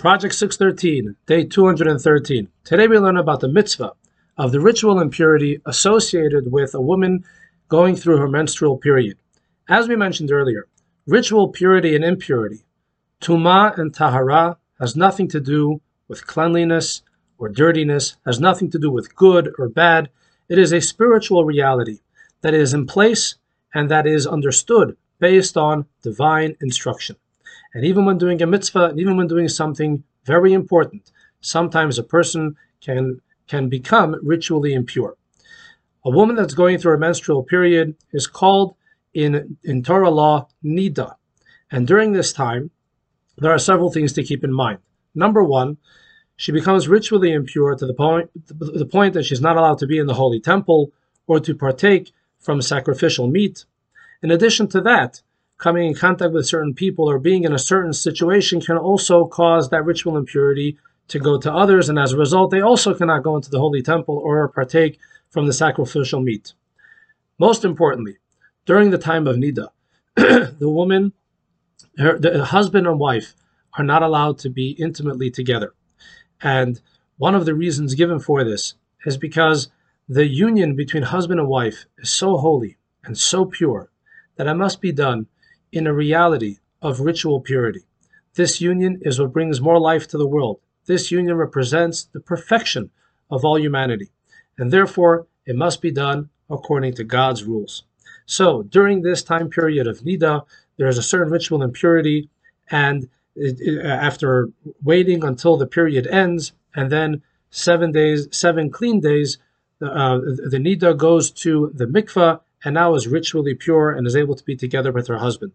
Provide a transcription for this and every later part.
Project 613, day 213. Today we learn about the mitzvah of the ritual impurity associated with a woman going through her menstrual period. As we mentioned earlier, ritual purity and impurity, tuma and tahara, has nothing to do with cleanliness or dirtiness, has nothing to do with good or bad. It is a spiritual reality that is in place and that is understood based on divine instruction. And even when doing a mitzvah, and even when doing something very important, sometimes a person can can become ritually impure. A woman that's going through a menstrual period is called in, in Torah law nida. And during this time, there are several things to keep in mind. Number one, she becomes ritually impure to the point, the point that she's not allowed to be in the holy temple or to partake from sacrificial meat. In addition to that, coming in contact with certain people or being in a certain situation can also cause that ritual impurity to go to others, and as a result, they also cannot go into the holy temple or partake from the sacrificial meat. Most importantly, during the time of Nida, the woman, her, the husband and wife are not allowed to be intimately together. And one of the reasons given for this is because the union between husband and wife is so holy and so pure that it must be done in a reality of ritual purity. This union is what brings more life to the world. This union represents the perfection of all humanity, and therefore it must be done according to God's rules. So during this time period of Nida, there is a certain ritual impurity, and it, it, after waiting until the period ends, and then seven days, seven clean days, uh, the Nida goes to the mikvah and now is ritually pure and is able to be together with her husband.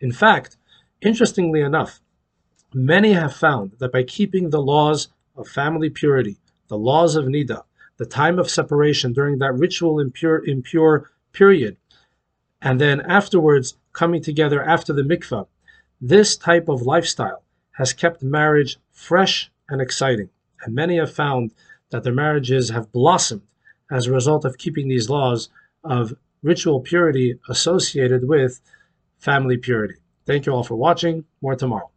In fact, interestingly enough, many have found that by keeping the laws of family purity, the laws of Nida, the time of separation during that ritual impure, impure period, and then afterwards coming together after the mikvah, this type of lifestyle has kept marriage fresh and exciting. And many have found that their marriages have blossomed as a result of keeping these laws of ritual purity associated with family purity. Thank you all for watching. More tomorrow.